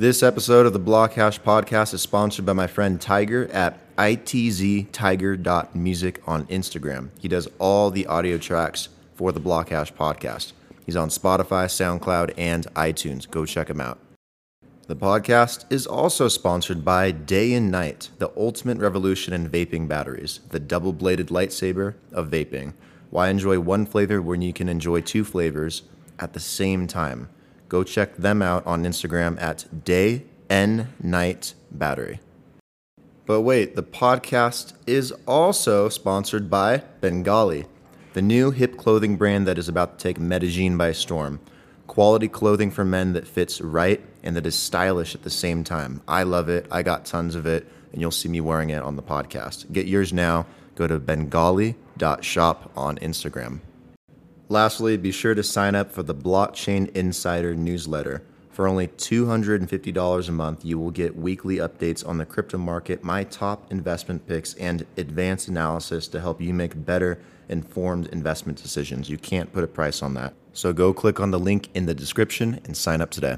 This episode of the Blockhash podcast is sponsored by my friend Tiger at itztiger.music on Instagram. He does all the audio tracks for the Blockhash podcast. He's on Spotify, SoundCloud, and iTunes. Go check him out. The podcast is also sponsored by Day and Night, the ultimate revolution in vaping batteries, the double bladed lightsaber of vaping. Why enjoy one flavor when you can enjoy two flavors at the same time? Go check them out on Instagram at Day N Night Battery. But wait, the podcast is also sponsored by Bengali, the new hip clothing brand that is about to take Medellin by storm. Quality clothing for men that fits right and that is stylish at the same time. I love it. I got tons of it, and you'll see me wearing it on the podcast. Get yours now. Go to bengali.shop on Instagram. Lastly, be sure to sign up for the Blockchain Insider newsletter. For only $250 a month, you will get weekly updates on the crypto market, my top investment picks, and advanced analysis to help you make better informed investment decisions. You can't put a price on that. So go click on the link in the description and sign up today.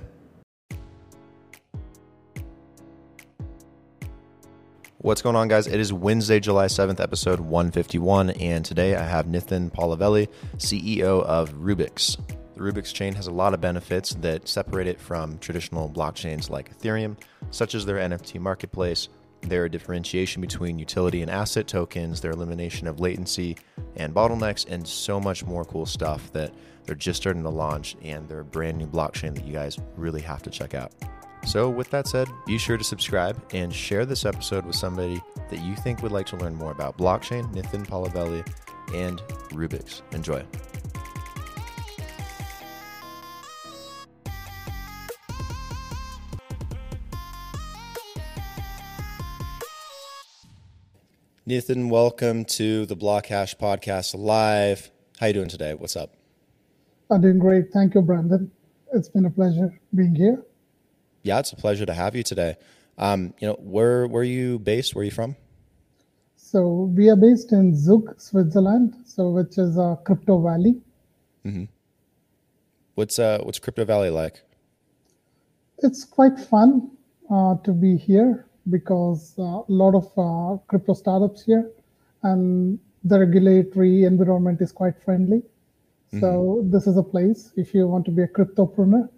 What's going on, guys? It is Wednesday, July 7th, episode 151, and today I have Nithin Palavelli, CEO of Rubix. The Rubix chain has a lot of benefits that separate it from traditional blockchains like Ethereum, such as their NFT marketplace, their differentiation between utility and asset tokens, their elimination of latency and bottlenecks, and so much more cool stuff that they're just starting to launch, and they're a brand new blockchain that you guys really have to check out. So, with that said, be sure to subscribe and share this episode with somebody that you think would like to learn more about blockchain, Nithin Palavelli, and Rubix. Enjoy. Nathan, welcome to the Blockhash Podcast Live. How you doing today? What's up? I'm doing great. Thank you, Brandon. It's been a pleasure being here. Yeah, it's a pleasure to have you today. Um, you know, where where are you based? Where are you from? So we are based in Zug, Switzerland. So which is a crypto valley. Mm-hmm. What's uh what's Crypto Valley like? It's quite fun uh, to be here because uh, a lot of uh, crypto startups here, and the regulatory environment is quite friendly. So mm-hmm. this is a place if you want to be a cryptopreneur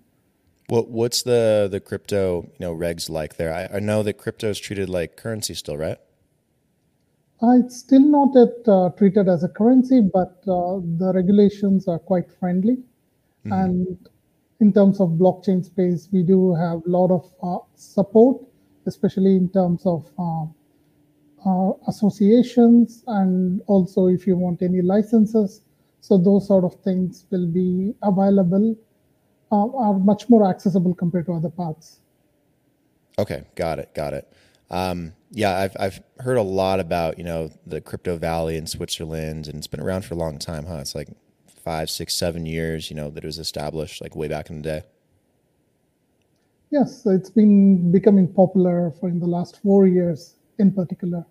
what what's the the crypto you know regs like there? I, I know that crypto is treated like currency still, right? Uh, it's still not yet uh, treated as a currency, but uh, the regulations are quite friendly. Mm-hmm. And in terms of blockchain space, we do have a lot of uh, support, especially in terms of uh, uh, associations and also if you want any licenses. So those sort of things will be available uh, are much more accessible compared to other paths. Okay, got it, got it. Um, yeah, I've I've heard a lot about you know the crypto valley in Switzerland, and it's been around for a long time, huh? It's like five, six, seven years, you know, that it was established like way back in the day. Yes, it's been becoming popular for in the last four years, in particular.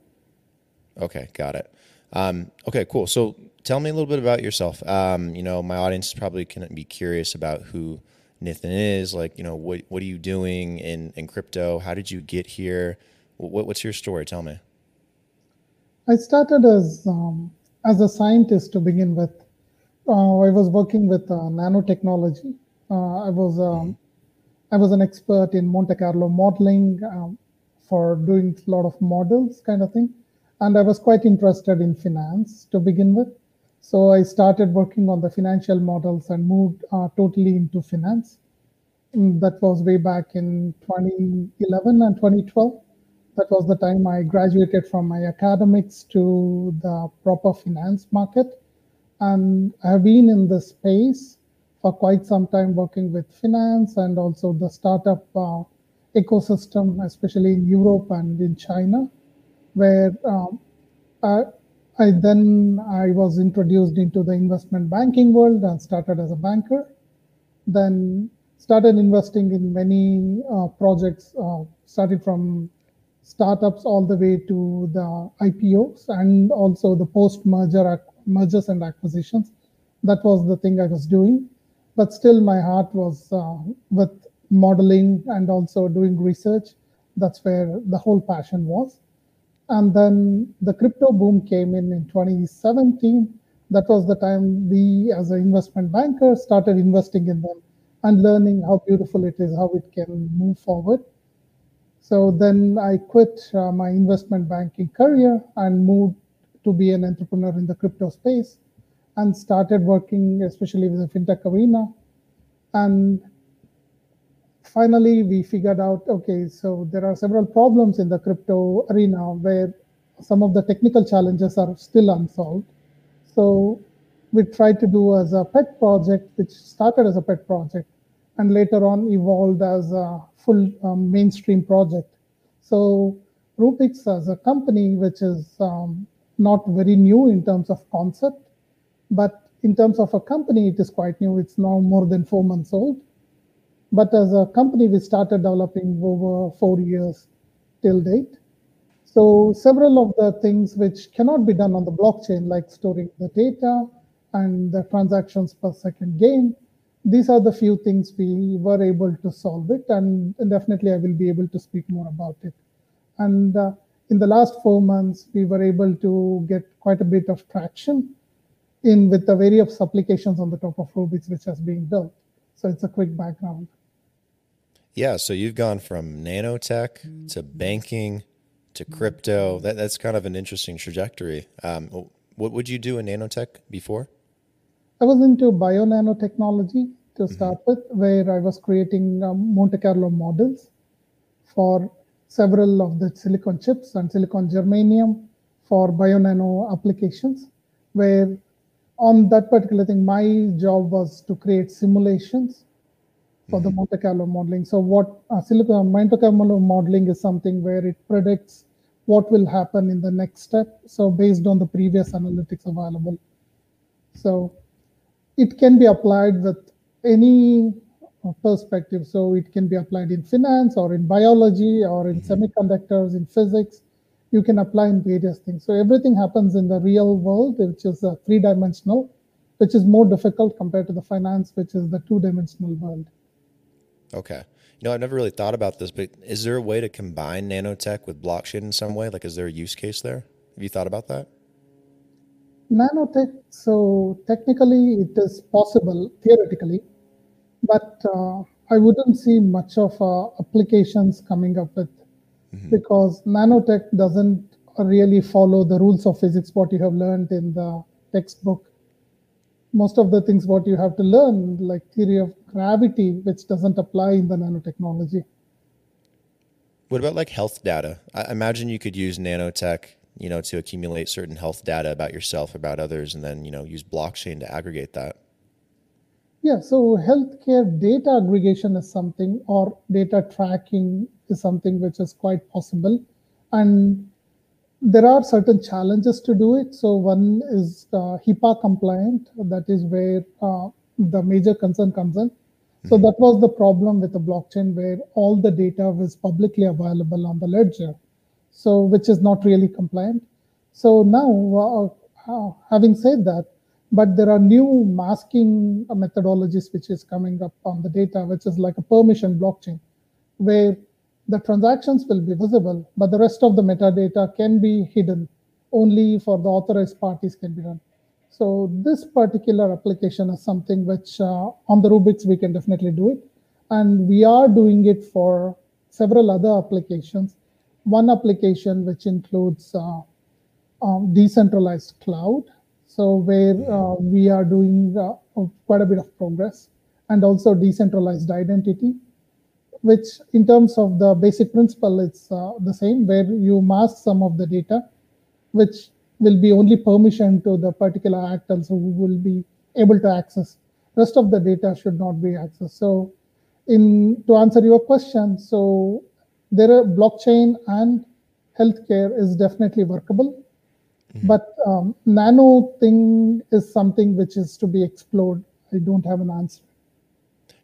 Okay, got it. Um, okay, cool. So tell me a little bit about yourself. Um, you know, my audience is probably going to be curious about who Nithin is. Like, you know, what what are you doing in in crypto? How did you get here? What, what's your story? Tell me. I started as um, as a scientist to begin with. Uh, I was working with uh, nanotechnology. Uh, I was um, mm-hmm. I was an expert in Monte Carlo modeling um, for doing a lot of models, kind of thing. And I was quite interested in finance to begin with. So I started working on the financial models and moved uh, totally into finance. Mm, that was way back in 2011 and 2012. That was the time I graduated from my academics to the proper finance market. And I have been in this space for quite some time working with finance and also the startup uh, ecosystem, especially in Europe and in China, where um, I, I then I was introduced into the investment banking world and started as a banker. Then started investing in many uh, projects, uh, started from startups all the way to the IPOs and also the post-merger mergers and acquisitions. That was the thing I was doing, but still my heart was uh, with modeling and also doing research. That's where the whole passion was. And then the crypto boom came in in 2017. That was the time we, as an investment banker, started investing in them and learning how beautiful it is, how it can move forward. So then I quit uh, my investment banking career and moved to be an entrepreneur in the crypto space and started working, especially with the fintech arena. And finally, we figured out okay, so there are several problems in the crypto arena where some of the technical challenges are still unsolved. So we tried to do as a pet project, which started as a pet project and later on evolved as a full um, mainstream project. So Rubix as a company, which is um, not very new in terms of concept, but in terms of a company, it is quite new. It's now more than four months old. But as a company, we started developing over four years till date. So several of the things which cannot be done on the blockchain, like storing the data and the transactions per second gain, these are the few things we were able to solve it. And definitely I will be able to speak more about it. And uh, in the last four months, we were able to get quite a bit of traction in with the various applications on the top of Rubix, which has been built. So it's a quick background. Yeah, so you've gone from nanotech to banking to crypto. That, that's kind of an interesting trajectory. Um, what would you do in nanotech before? I was into bio nanotechnology to mm-hmm. start mm-hmm. with, where I was creating um, Monte Carlo models for several of the silicon chips and silicon germanium for bio nano applications, where on that particular thing, my job was to create simulations for mm-hmm. the Monte Carlo modeling. So, what uh, silicon Monte Carlo modeling is something where it predicts what will happen in the next step. So, based on the previous analytics available. So, it can be applied with any uh, perspective. So, it can be applied in finance or in biology or in mm-hmm. semiconductors, in physics you can apply in various things. So everything happens in the real world, which is a three dimensional, which is more difficult compared to the finance, which is the two dimensional world. Okay. You know, I've never really thought about this, but is there a way to combine nanotech with blockchain in some way? Like, is there a use case there? Have you thought about that? Nanotech, so technically it is possible, theoretically, but uh, I wouldn't see much of uh, applications coming up with mm-hmm. because nanotech doesn't really follow the rules of physics what you have learned in the textbook most of the things what you have to learn like theory of gravity which doesn't apply in the nanotechnology what about like health data i imagine you could use nanotech you know to accumulate certain health data about yourself about others and then you know use blockchain to aggregate that yeah so healthcare data aggregation is something or data tracking is something which is quite possible. And there are certain challenges to do it. So one is uh, HIPAA compliant. That is where uh, the major concern comes in. So that was the problem with the blockchain, where all the data was publicly available on the ledger, so which is not really compliant. So now, uh, uh having said that, but there are new masking methodologies which is coming up on the data, which is like a permission blockchain, where the transactions will be visible, but the rest of the metadata can be hidden. Only for the authorized parties can be done. So this particular application is something which uh, on the Rubix we can definitely do it. And we are doing it for several other applications. One application which includes uh, um, decentralized cloud. So where uh, we are doing uh, quite a bit of progress and also decentralized identity which in terms of the basic principle, it's uh, the same, where you mask some of the data, which will be only permission to the particular actors who will be able to access. Rest of the data should not be accessed. So in to answer your question, so there are blockchain and healthcare is definitely workable. Mm-hmm. But um, nano thing is something which is to be explored. I don't have an answer.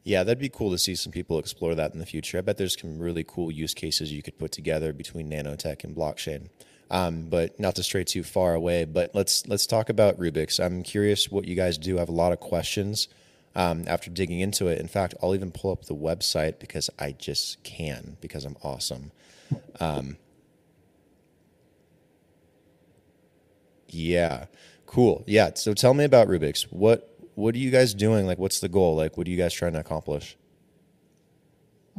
Yeah, that'd be cool to see some people explore that in the future. I bet there's some really cool use cases you could put together between nanotech and blockchain. Um, but not to stray too far away. But let's let's talk about Rubix. I'm curious what you guys do. I have a lot of questions. um, after digging into it. In fact, I'll even pull up the website because I just can because I'm awesome. Um, yeah, cool. Yeah. So tell me about Rubix. What what are you guys doing? Like, what's the goal? Like, what are you guys trying to accomplish?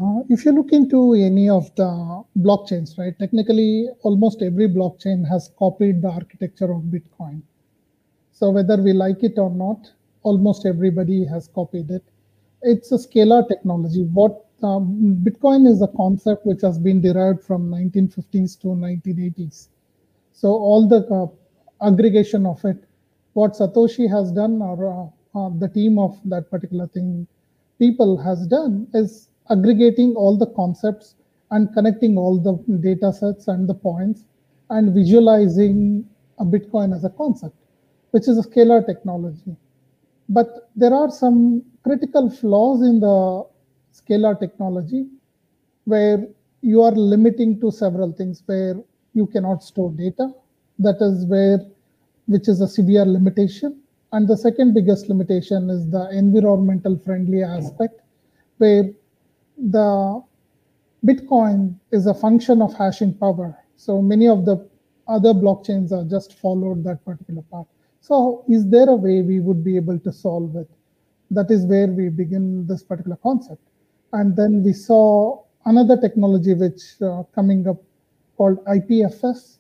Uh, if you look into any of the blockchains, right, technically almost every blockchain has copied the architecture of Bitcoin. So whether we like it or not, almost everybody has copied it. It's a scalar technology. What um, Bitcoin is a concept which has been derived from 1950s to 1980s. So all the uh, aggregation of it, what Satoshi has done or uh, uh, the team of that particular thing, people has done is aggregating all the concepts and connecting all the data sets and the points and visualizing a Bitcoin as a concept, which is a scalar technology. But there are some critical flaws in the scalar technology where you are limiting to several things where you cannot store data. That is where, which is a severe limitation. And the second biggest limitation is the environmental friendly aspect, where the Bitcoin is a function of hashing power. So many of the other blockchains are just followed that particular path. So is there a way we would be able to solve it? That is where we begin this particular concept. And then we saw another technology which uh, coming up called IPFS,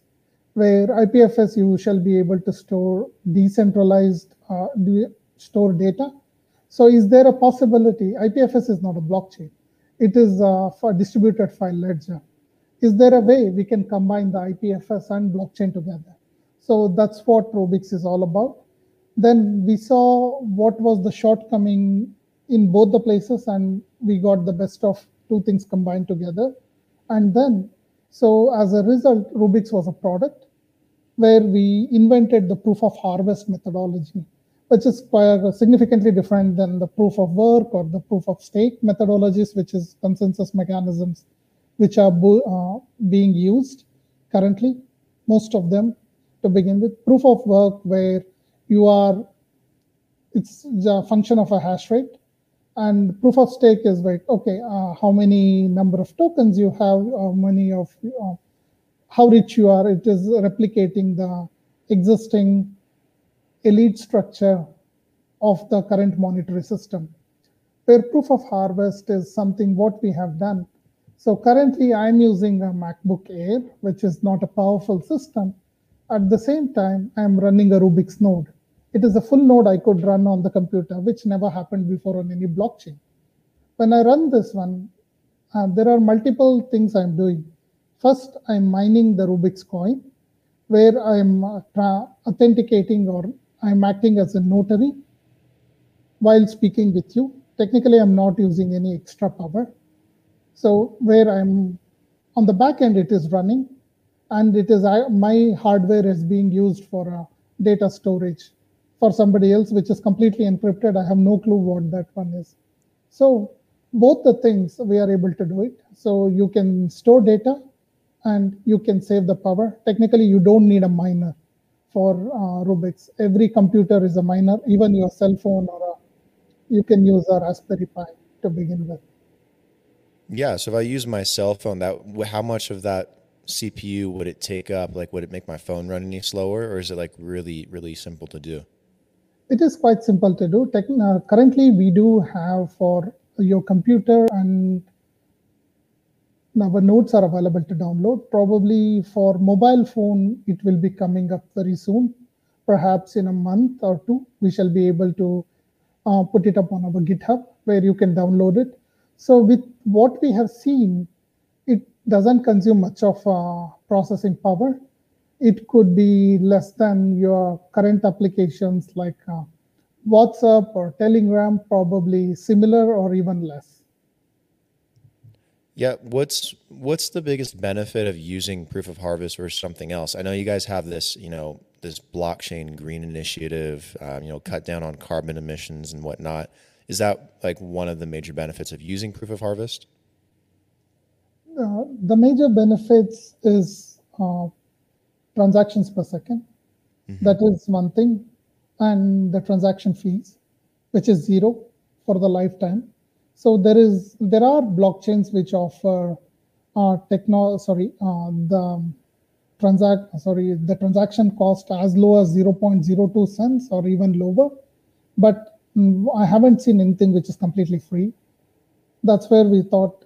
where IPFS you shall be able to store decentralized uh, de store data. So is there a possibility? IPFS is not a blockchain it is uh, for distributed file ledger. Is there a way we can combine the IPFS and blockchain together? So that's what Rubix is all about. Then we saw what was the shortcoming in both the places, and we got the best of two things combined together. And then, so as a result, Rubix was a product where we invented the proof of harvest methodology which is quite significantly different than the proof of work or the proof of stake methodologies, which is consensus mechanisms, which are uh, being used currently, most of them to begin with. Proof of work, where you are, it's a function of a hash rate. And proof of stake is like, okay, uh, how many number of tokens you have, how many of, uh, how rich you are. It is replicating the existing elite structure of the current monetary system. Where proof of harvest is something what we have done. So currently I'm using a MacBook Air, which is not a powerful system. At the same time, I'm running a Rubix node. It is a full node I could run on the computer, which never happened before on any blockchain. When I run this one, uh, there are multiple things I'm doing. First, I'm mining the Rubix coin, where I'm uh, authenticating or I'm acting as a notary while speaking with you. Technically, I'm not using any extra power. So where I'm on the back end, it is running and it is my hardware is being used for a data storage for somebody else, which is completely encrypted. I have no clue what that one is. So both the things we are able to do it. So you can store data and you can save the power. Technically, you don't need a miner for uh, Rubix. Every computer is a miner, even your cell phone or a, you can use a Raspberry Pi to begin with. Yeah. So if I use my cell phone, that how much of that CPU would it take up? Like, would it make my phone run any slower, or is it like really, really simple to do? It is quite simple to do. Techn- uh, currently, we do have for your computer and our notes are available to download. Probably for mobile phone, it will be coming up very soon. Perhaps in a month or two, we shall be able to uh, put it up on our GitHub where you can download it. So with what we have seen, it doesn't consume much of uh, processing power. It could be less than your current applications like uh, WhatsApp or Telegram, probably similar or even less. Yeah, what's what's the biggest benefit of using proof of harvest versus something else? I know you guys have this, you know, this blockchain green initiative, um, you know, cut down on carbon emissions and whatnot. Is that like one of the major benefits of using proof of harvest? Uh, the major benefits is uh, transactions per 2nd mm-hmm. That is one thing, and the transaction fees, which is zero. for the lifetime. So there is there are blockchains which offer uh, techno sorry uh, the transact sorry the transaction cost as low as 0.02 cents or even lower, but mm, I haven't seen anything which is completely free. That's where we thought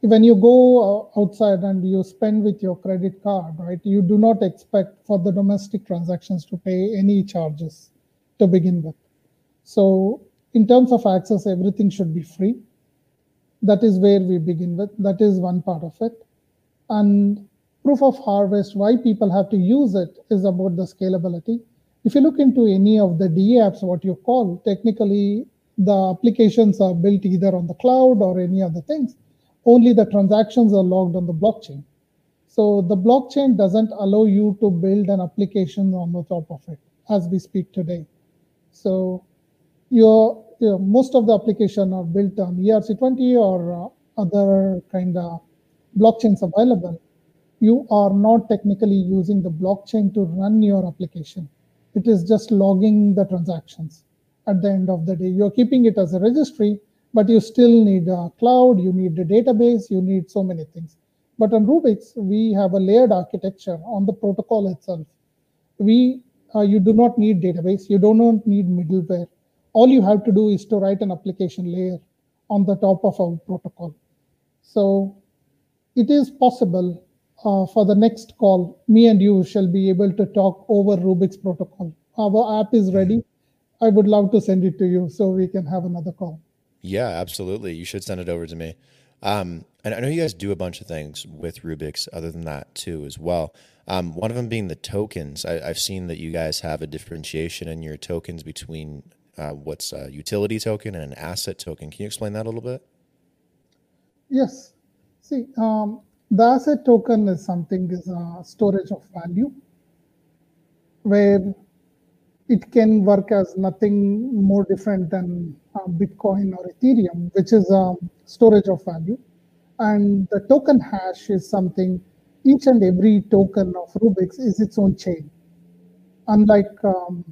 when you go uh, outside and you spend with your credit card, right, you do not expect for the domestic transactions to pay any charges to begin with. So, in terms of access, everything should be free. That is where we begin with. That is one part of it. And proof of harvest, why people have to use it is about the scalability. If you look into any of the DA apps, what you call, technically the applications are built either on the cloud or any other things only the transactions are logged on the blockchain. So the blockchain doesn't allow you to build an application on the top of it as we speak today. So your, your most of the application are built on ERC20 or uh, other kind of blockchains available. You are not technically using the blockchain to run your application. It is just logging the transactions at the end of the day. You're keeping it as a registry, but you still need a cloud, you need a database, you need so many things. But on Rubix, we have a layered architecture on the protocol itself. We, uh, you do not need database, you do not need middleware. All you have to do is to write an application layer on the top of our protocol. So it is possible uh, for the next call, me and you shall be able to talk over Rubix protocol. Our app is ready. I would love to send it to you so we can have another call. Yeah, absolutely. You should send it over to me. Um, and I know you guys do a bunch of things with Rubix other than that too, as well. Um, one of them being the tokens. I, have seen that you guys have a differentiation in your tokens between uh, what's a utility token and an asset token. Can you explain that a little bit? Yes. See, um, the asset token is something is a storage of value where it can work as nothing more different than uh, Bitcoin or Ethereum, which is a storage of value. And the token hash is something, each and every token of Rubix is its own chain. Unlike, um,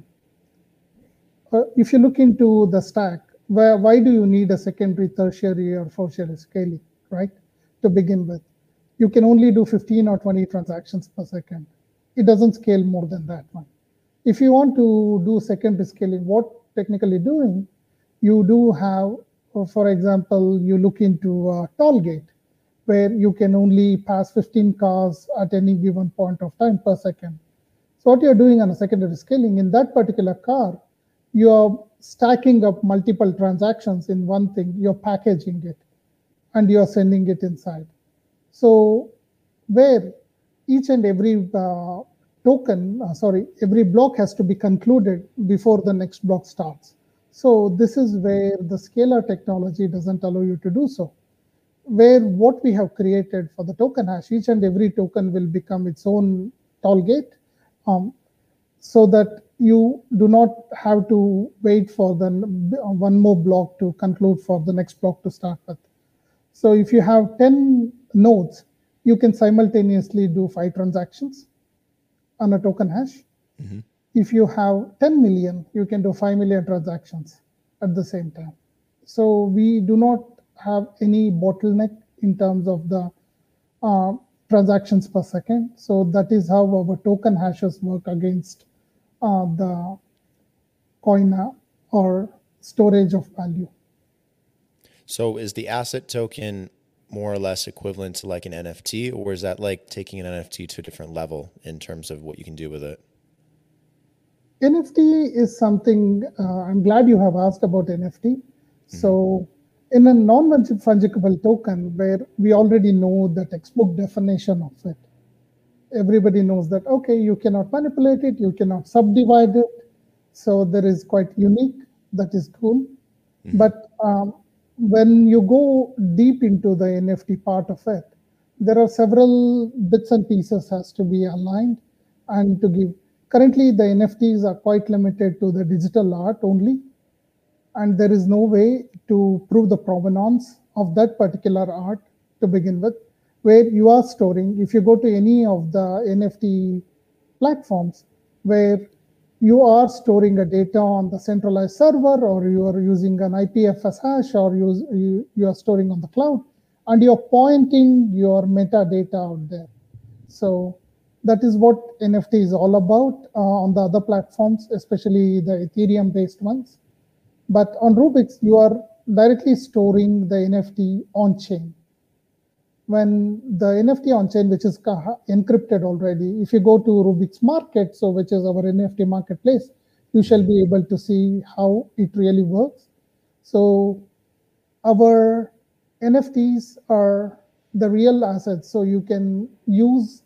uh, if you look into the stack, where, why do you need a secondary, tertiary, or tertiary scaling, right? To begin with, you can only do 15 or 20 transactions per second. It doesn't scale more than that one if you want to do secondary scaling, what technically doing, you do have, uh, for example, you look into a toll gate where you can only pass 15 cars at any given point of time per second. So what you're doing on a secondary scaling, in that particular car, you're stacking up multiple transactions in one thing, you're packaging it, and you're sending it inside. So where each and every uh, token, uh, sorry, every block has to be concluded before the next block starts. So this is where the scalar technology doesn't allow you to do so. Where what we have created for the token hash, each and every token will become its own toll gate, um, so that you do not have to wait for the one more block to conclude for the next block to start with. So if you have 10 nodes, you can simultaneously do five transactions on a token hash. Mm-hmm. If you have 10 million, you can do 5 million transactions at the same time. So we do not have any bottleneck in terms of the uh, transactions per second. So that is how our token hashes work against uh, the coin or storage of value. So is the asset token more or less equivalent to like an NFT, or is that like taking an NFT to a different level in terms of what you can do with it? NFT is something uh, I'm glad you have asked about NFT. Mm-hmm. So, in a non fungible token, where we already know the textbook definition of it, everybody knows that okay, you cannot manipulate it, you cannot subdivide it. So, there is quite unique, that is cool. Mm-hmm. But um, when you go deep into the NFT part of it, there are several bits and pieces has to be aligned and to give. Currently, the NFTs are quite limited to the digital art only, and there is no way to prove the provenance of that particular art to begin with. Where you are storing, if you go to any of the NFT platforms, where you are storing a data on the centralized server or you are using an IPFS hash or you, you, are storing on the cloud and you're pointing your metadata out there. So that is what NFT is all about uh, on the other platforms, especially the Ethereum based ones. But on Rubix, you are directly storing the NFT on chain. When the NFT on chain, which is encrypted already, if you go to Rubix Market, so which is our NFT marketplace, you shall be able to see how it really works. So our NFTs are the real assets. So you can use,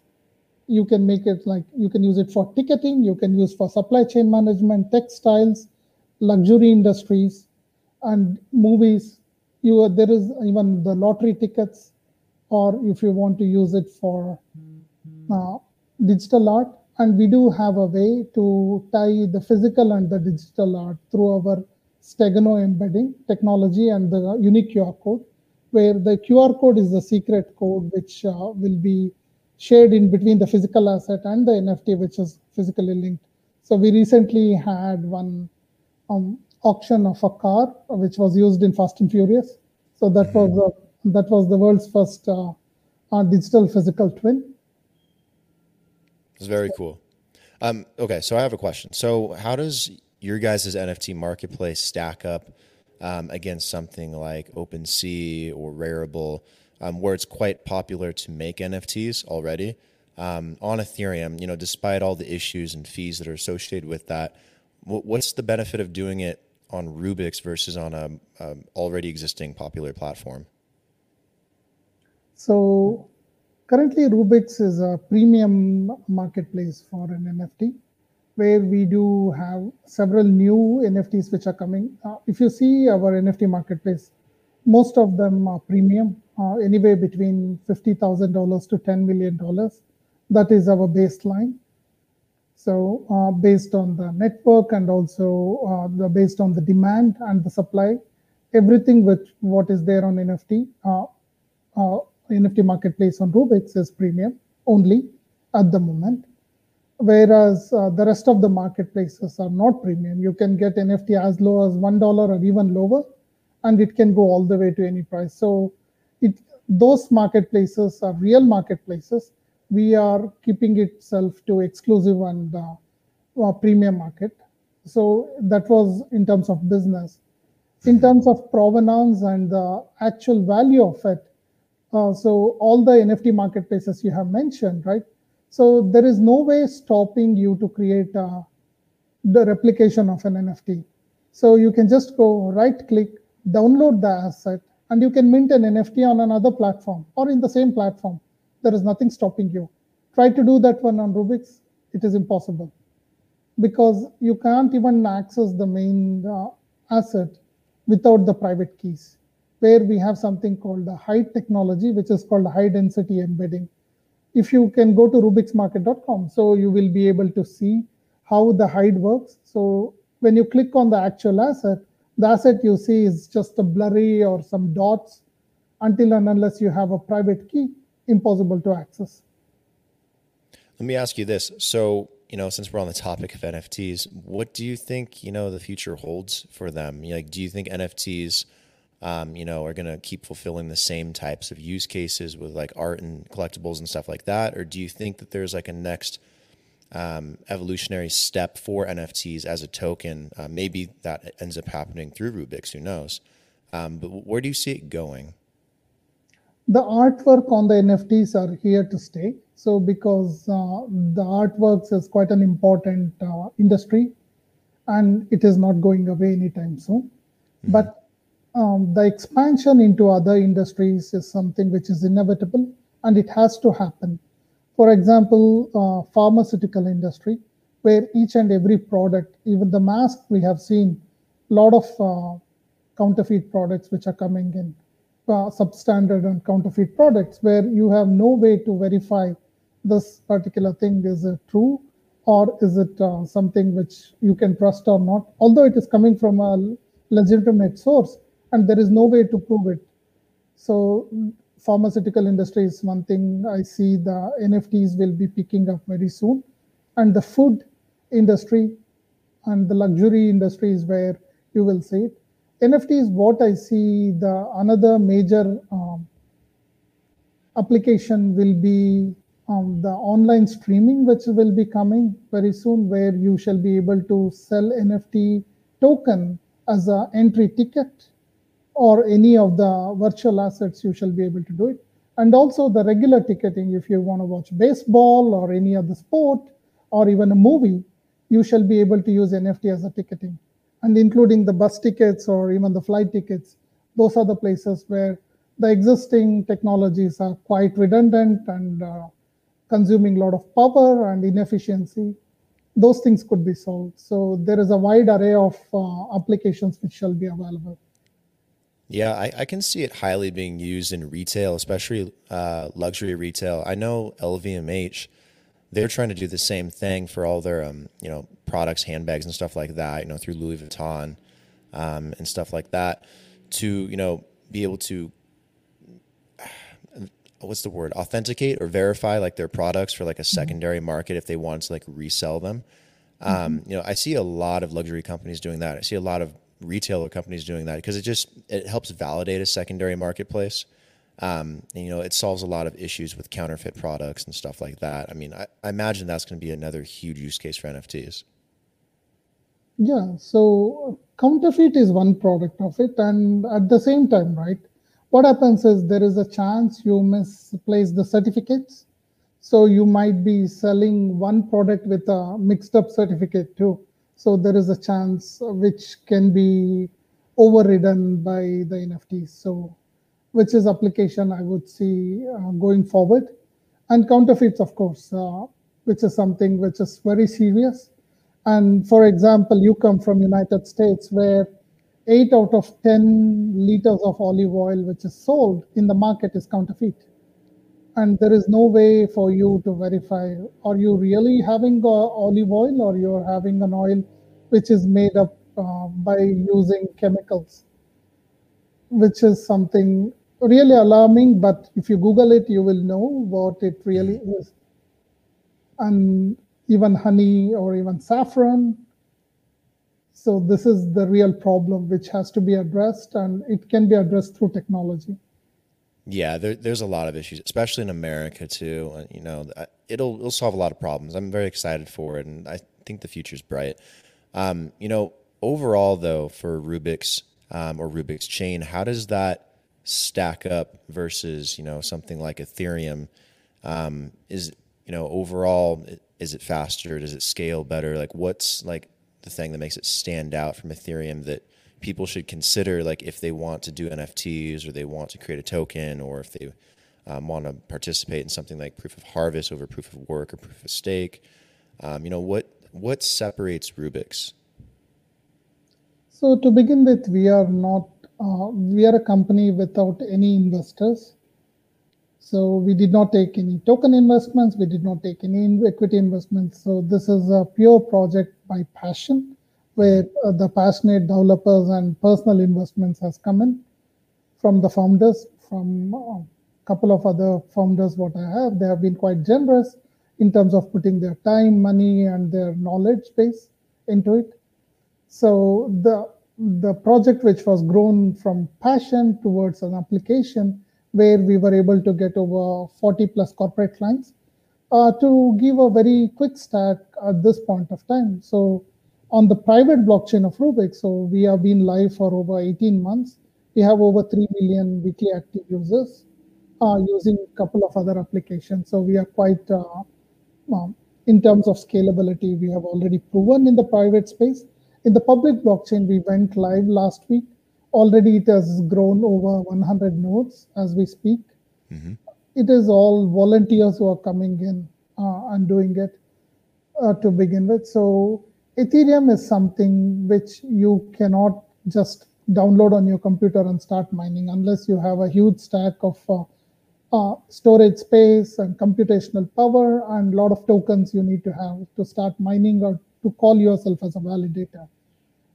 you can make it like, you can use it for ticketing, you can use for supply chain management, textiles, luxury industries, and movies. You there is even the lottery tickets, or if you want to use it for uh, digital art. And we do have a way to tie the physical and the digital art through our Stegano embedding technology and the unique QR code, where the QR code is the secret code which uh, will be shared in between the physical asset and the NFT, which is physically linked. So we recently had one um, auction of a car which was used in Fast and Furious. So that mm-hmm. was a, that was the world's first uh, uh, digital physical twin. It's very cool. Um, okay, so I have a question. So how does your guys' NFT marketplace stack up um, against something like OpenSea or Rarible, um, where it's quite popular to make NFTs already? Um, on Ethereum, you know, despite all the issues and fees that are associated with that, what's the benefit of doing it on Rubix versus on a, a already existing popular platform? So currently Rubix is a premium marketplace for an NFT where we do have several new NFTs which are coming. Uh, if you see our NFT marketplace, most of them are premium, uh, anywhere between $50,000 to $10 million. That is our baseline. So uh, based on the network and also uh, the, based on the demand and the supply, everything with what is there on NFT, uh, uh NFT marketplace on Rubix is premium only at the moment. Whereas uh, the rest of the marketplaces are not premium. You can get NFT as low as $1 or even lower, and it can go all the way to any price. So it, those marketplaces are real marketplaces we are keeping itself to exclusive and uh, uh, premium market. So that was in terms of business. In terms of provenance and the actual value of it, so all the NFT marketplaces you have mentioned, right? So there is no way stopping you to create uh, the replication of an NFT. So you can just go right click, download the asset, and you can mint an NFT on another platform or in the same platform there is nothing stopping you. Try to do that one on Rubix, it is impossible because you can't even access the main uh, asset without the private keys. Where we have something called the hide technology, which is called high density embedding. If you can go to rubixmarket.com, so you will be able to see how the hide works. So when you click on the actual asset, the asset you see is just a blurry or some dots until and unless you have a private key impossible to access. Let me ask you this. So, you know, since we're on the topic of NFTs, what do you think, you know, the future holds for them? Like, do you think NFTs, um, you know, are going to keep fulfilling the same types of use cases with like art and collectibles and stuff like that? Or do you think that there's like a next um, evolutionary step for NFTs as a token? Uh, maybe that ends up happening through Rubix, who knows? Um, but where do you see it going? the artwork on the NFTs are here to stay. So because uh, the artworks is quite an important uh, industry, and it is not going away anytime soon. Mm-hmm. But um, the expansion into other industries is something which is inevitable, and it has to happen. For example, uh, pharmaceutical industry, where each and every product, even the mask, we have seen a lot of uh, counterfeit products which are coming in uh, substandard and counterfeit products where you have no way to verify this particular thing is it true or is it uh, something which you can trust or not although it is coming from a legitimate source and there is no way to prove it. So pharmaceutical industry is one thing. I see the nfts will be picking up very soon. And the food industry and the luxury industry is where you will see it. NFT is what I see the another major um, application will be um, the online streaming, which will be coming very soon, where you shall be able to sell NFT token as an entry ticket or any of the virtual assets, you shall be able to do it. And also the regular ticketing, if you want to watch baseball or any other sport or even a movie, you shall be able to use NFT as a ticketing. And including the bus tickets or even the flight tickets, those are the places where the existing technologies are quite redundant and uh, consuming a lot of power and inefficiency. Those things could be solved. So there is a wide array of uh, applications which shall be available. Yeah, I, I, can see it highly being used in retail, especially uh, luxury retail. I know LVMH, they're trying to do the same thing for all their, um, you know, products, handbags, and stuff like that. You know, through Louis Vuitton um, and stuff like that, to you know be able to what's the word authenticate or verify like their products for like a mm-hmm. secondary market if they want to like resell them. Um, mm-hmm. You know, I see a lot of luxury companies doing that. I see a lot of retailer companies doing that because it just it helps validate a secondary marketplace. Um, and, you know, it solves a lot of issues with counterfeit products and stuff like that. I mean, I, I imagine that's going to be another huge use case for NFTs. Yeah, so counterfeit is one product of it, and at the same time, right? What happens is there is a chance you misplace the certificates, so you might be selling one product with a mixed up certificate too. So there is a chance which can be overridden by the NFTs. So which is application I would see uh, going forward. And counterfeits, of course, uh, which is something which is very serious. And for example, you come from United States where eight out of 10 liters of olive oil which is sold in the market is counterfeit and there is no way for you to verify. Are you really having olive oil or you're having an oil which is made up uh, by using chemicals which is something really alarming but if you google it you will know what it really is. And even honey or even saffron. So this is the real problem which has to be addressed and it can be addressed through technology yeah, there, there's a lot of issues, especially in America too. You know, it'll it'll solve a lot of problems. I'm very excited for it, and I think the future's bright. Um, you know, overall though, for Rubix um, or Rubix chain, how does that stack up versus you know something like Ethereum? Um, is you know overall is it faster? Does it scale better? Like what's like the thing that makes it stand out from Ethereum that people should consider like if they want to do NFTs or they want to create a token or if they um, want to participate in something like proof of harvest over proof of work or proof of stake. Um, you know what what separates Rubix? So to begin with, we are not uh, we are a company without any investors. So we did not take any token investments. We did not take any equity investments. So this is a pure project by passion where uh, the passionate developers and personal investments has come in from the founders, from a uh, couple of other founders what I have. They have been quite generous in terms of putting their time, money, and their knowledge base into it. So the the project which was grown from passion towards an application where we were able to get over 40 plus corporate clients uh, to give a very quick start at this point of time. So on the private blockchain of Rubik, so we have been live for over 18 months. We have over 3 million weekly active users uh, using a couple of other applications. So we are quite, uh, um, in terms of scalability, we have already proven in the private space. In the public blockchain, we went live last week. Already it has grown over 100 nodes as we speak. Mm-hmm. It is all volunteers who are coming in uh, and doing it uh, to begin with. So Ethereum is something which you cannot just download on your computer and start mining unless you have a huge stack of uh, uh, storage space and computational power and a lot of tokens you need to have to start mining or to call yourself as a validator,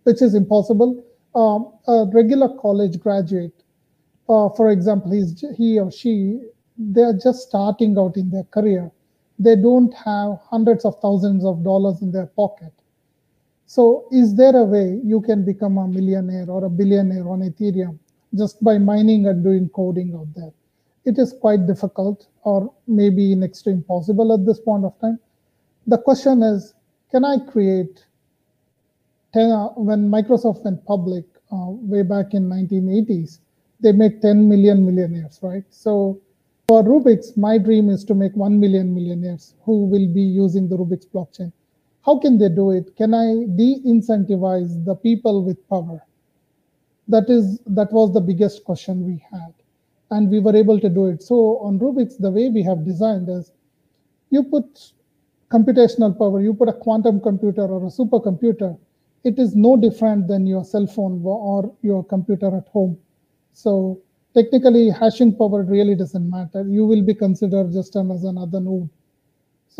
which is impossible. Um, a regular college graduate, uh, for example, he's, he or she, they're just starting out in their career. They don't have hundreds of thousands of dollars in their pocket So is there a way you can become a millionaire or a billionaire on Ethereum just by mining and doing coding out there? It is quite difficult or maybe next to impossible at this point of time. The question is, can I create 10, uh, when Microsoft went public uh, way back in 1980s, they made 10 million millionaires, right? So for Rubix, my dream is to make 1 million millionaires who will be using the Rubix blockchain. How can they do it? Can I de-incentivize the people with power? That is that was the biggest question we had. And we were able to do it. So on Rubix, the way we have designed is you put computational power, you put a quantum computer or a supercomputer, it is no different than your cell phone or your computer at home. So technically hashing power really doesn't matter. You will be considered just as another node.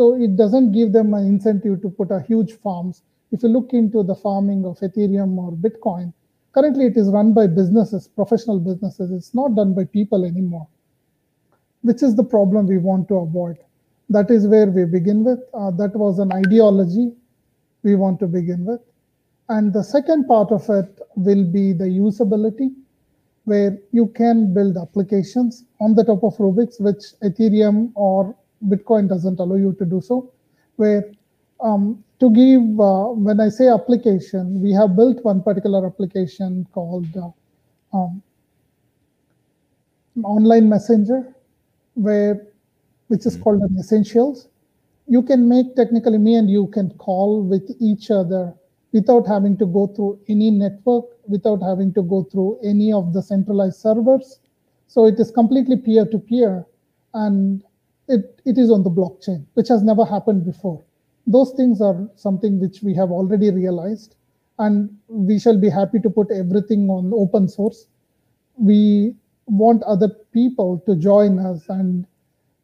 So it doesn't give them an incentive to put a huge farms. If you look into the farming of Ethereum or Bitcoin, currently it is run by businesses, professional businesses. It's not done by people anymore, which is the problem we want to avoid. That is where we begin with. Uh, that was an ideology we want to begin with. And the second part of it will be the usability, where you can build applications on the top of Rubix, which Ethereum or Bitcoin doesn't allow you to do so. Where um, to give, uh, when I say application, we have built one particular application called uh, um, online messenger, where which is hmm. called an essentials. You can make technically me and you can call with each other without having to go through any network, without having to go through any of the centralized servers. So it is completely peer-to-peer and it, it is on the blockchain, which has never happened before. Those things are something which we have already realized and we shall be happy to put everything on open source. We want other people to join us and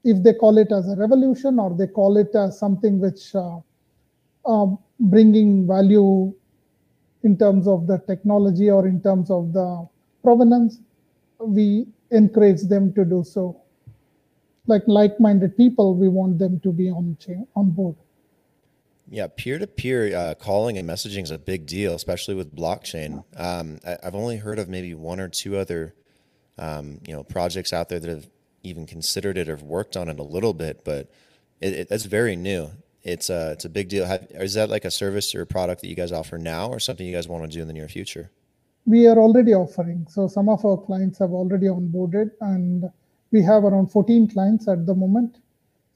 if they call it as a revolution or they call it as something which uh, uh, bringing value in terms of the technology or in terms of the provenance, we encourage them to do so. Like like-minded people, we want them to be on chain, on board. Yeah, peer-to-peer uh, calling and messaging is a big deal, especially with blockchain. Um, I, have only heard of maybe one or two other, um, you know, projects out there that have even considered it or worked on it a little bit, but it, it, that's very new it's a it's a big deal. Have, is that like a service or a product that you guys offer now, or something you guys want to do in the near future? We are already offering. So some of our clients have already onboarded, and we have around 14 clients at the moment.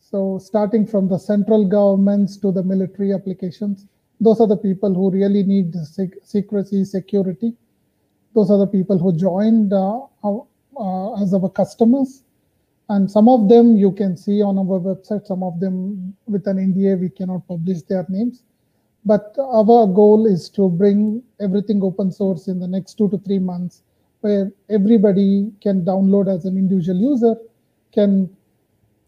So starting from the central governments to the military applications, those are the people who really need sec- secrecy, security. Those are the people who joined uh, uh, as our customers and some of them you can see on our website some of them with an nda we cannot publish their names but our goal is to bring everything open source in the next two to three months where everybody can download as an individual user can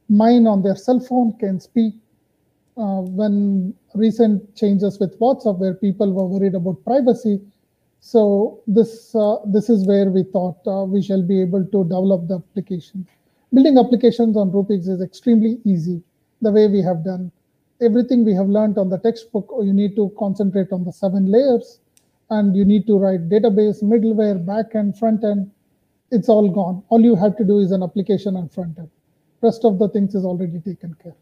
mine on their cell phone can speak. Uh, when recent changes with whatsapp where people were worried about privacy. So this uh, this is where we thought uh, we shall be able to develop the application. Building applications on Rubix is extremely easy the way we have done. Everything we have learned on the textbook, you need to concentrate on the seven layers and you need to write database, middleware, backend, front end. It's all gone. All you have to do is an application and front end. Rest of the things is already taken care.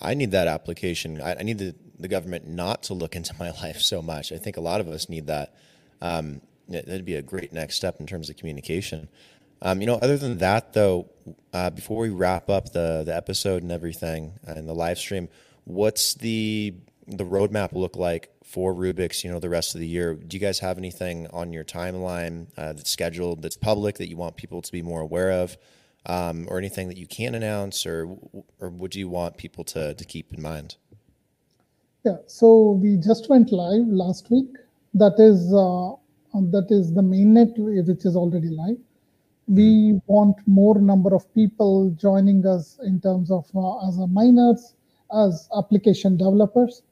I need that application. I, I need the, the government not to look into my life so much. I think a lot of us need that. Um, that'd be a great next step in terms of communication. Um, you know, other than that, though, uh, before we wrap up the the episode and everything and the live stream, what's the the roadmap look like for Rubix, You know, the rest of the year. Do you guys have anything on your timeline uh, that's scheduled that's public that you want people to be more aware of, um, or anything that you can announce, or or would you want people to to keep in mind? Yeah. So we just went live last week. That is uh, that is the mainnet which is already live we want more number of people joining us in terms of uh, as a miners as application developers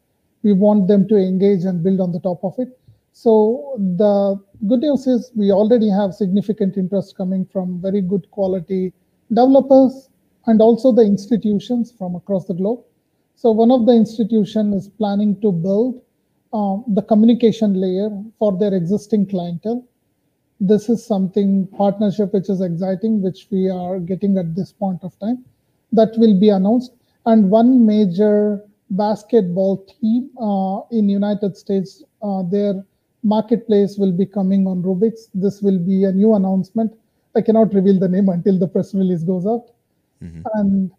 we want them to engage and build on the top of it so the good news is we already have significant interest coming from very good quality developers and also the institutions from across the globe so one of the institution is planning to build um, the communication layer for their existing clientele. This is something partnership which is exciting, which we are getting at this point of time. That will be announced. And one major basketball team uh, in United States, uh, their marketplace will be coming on Rubix. This will be a new announcement. I cannot reveal the name until the press release goes out. Mm-hmm. And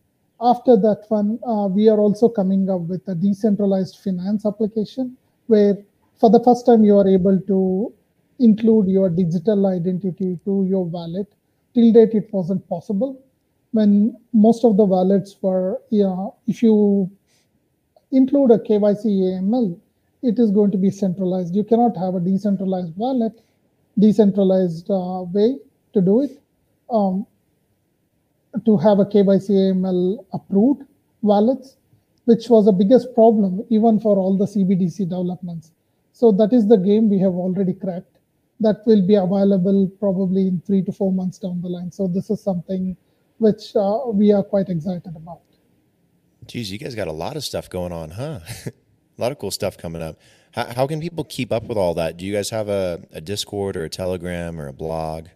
after that one, uh, we are also coming up with a decentralized finance application where for the first time you are able to include your digital identity to your wallet. Till date, it wasn't possible. When most of the wallets were, yeah, if you include a KYC AML, it is going to be centralized. You cannot have a decentralized wallet, decentralized uh, way to do it. Um, to have a KYC AML approved wallets, which was the biggest problem even for all the CBDC developments. So that is the game we have already cracked. That will be available probably in three to four months down the line. So this is something which uh, we are quite excited about. Geez, you guys got a lot of stuff going on, huh? a lot of cool stuff coming up. How, how, can people keep up with all that? Do you guys have a, a Discord or a Telegram or a blog?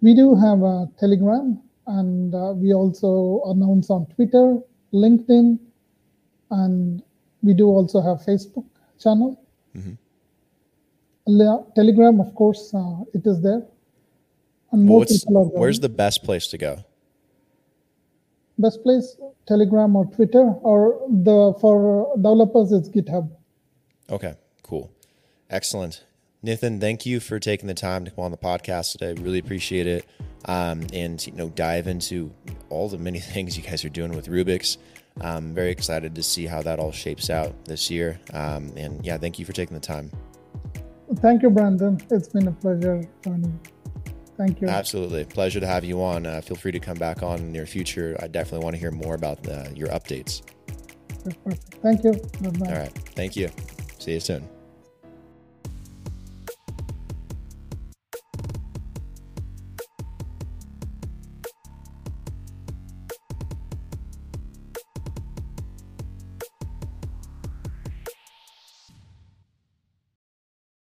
We do have a Telegram and uh, we also announce on Twitter, LinkedIn, and we do also have Facebook channel. Mm-hmm. Telegram, of course, uh, it is there. And more people are Where's the best place to go? Best place, Telegram or Twitter, or the for developers, it's GitHub. Okay, cool, excellent. nathan thank you for taking the time to come on the podcast today. Really appreciate it um, and you know dive into all the many things you guys are doing with Rubix I'm very excited to see how that all shapes out this year. Um, and yeah, thank you for taking the time. Thank you, Brandon. It's been a pleasure joining. Thank you. Absolutely. Pleasure to have you on. Uh, feel free to come back on in the near future. I definitely want to hear more about the, your updates. Perfect. Thank you. Bye-bye. All right. Thank you. See you soon.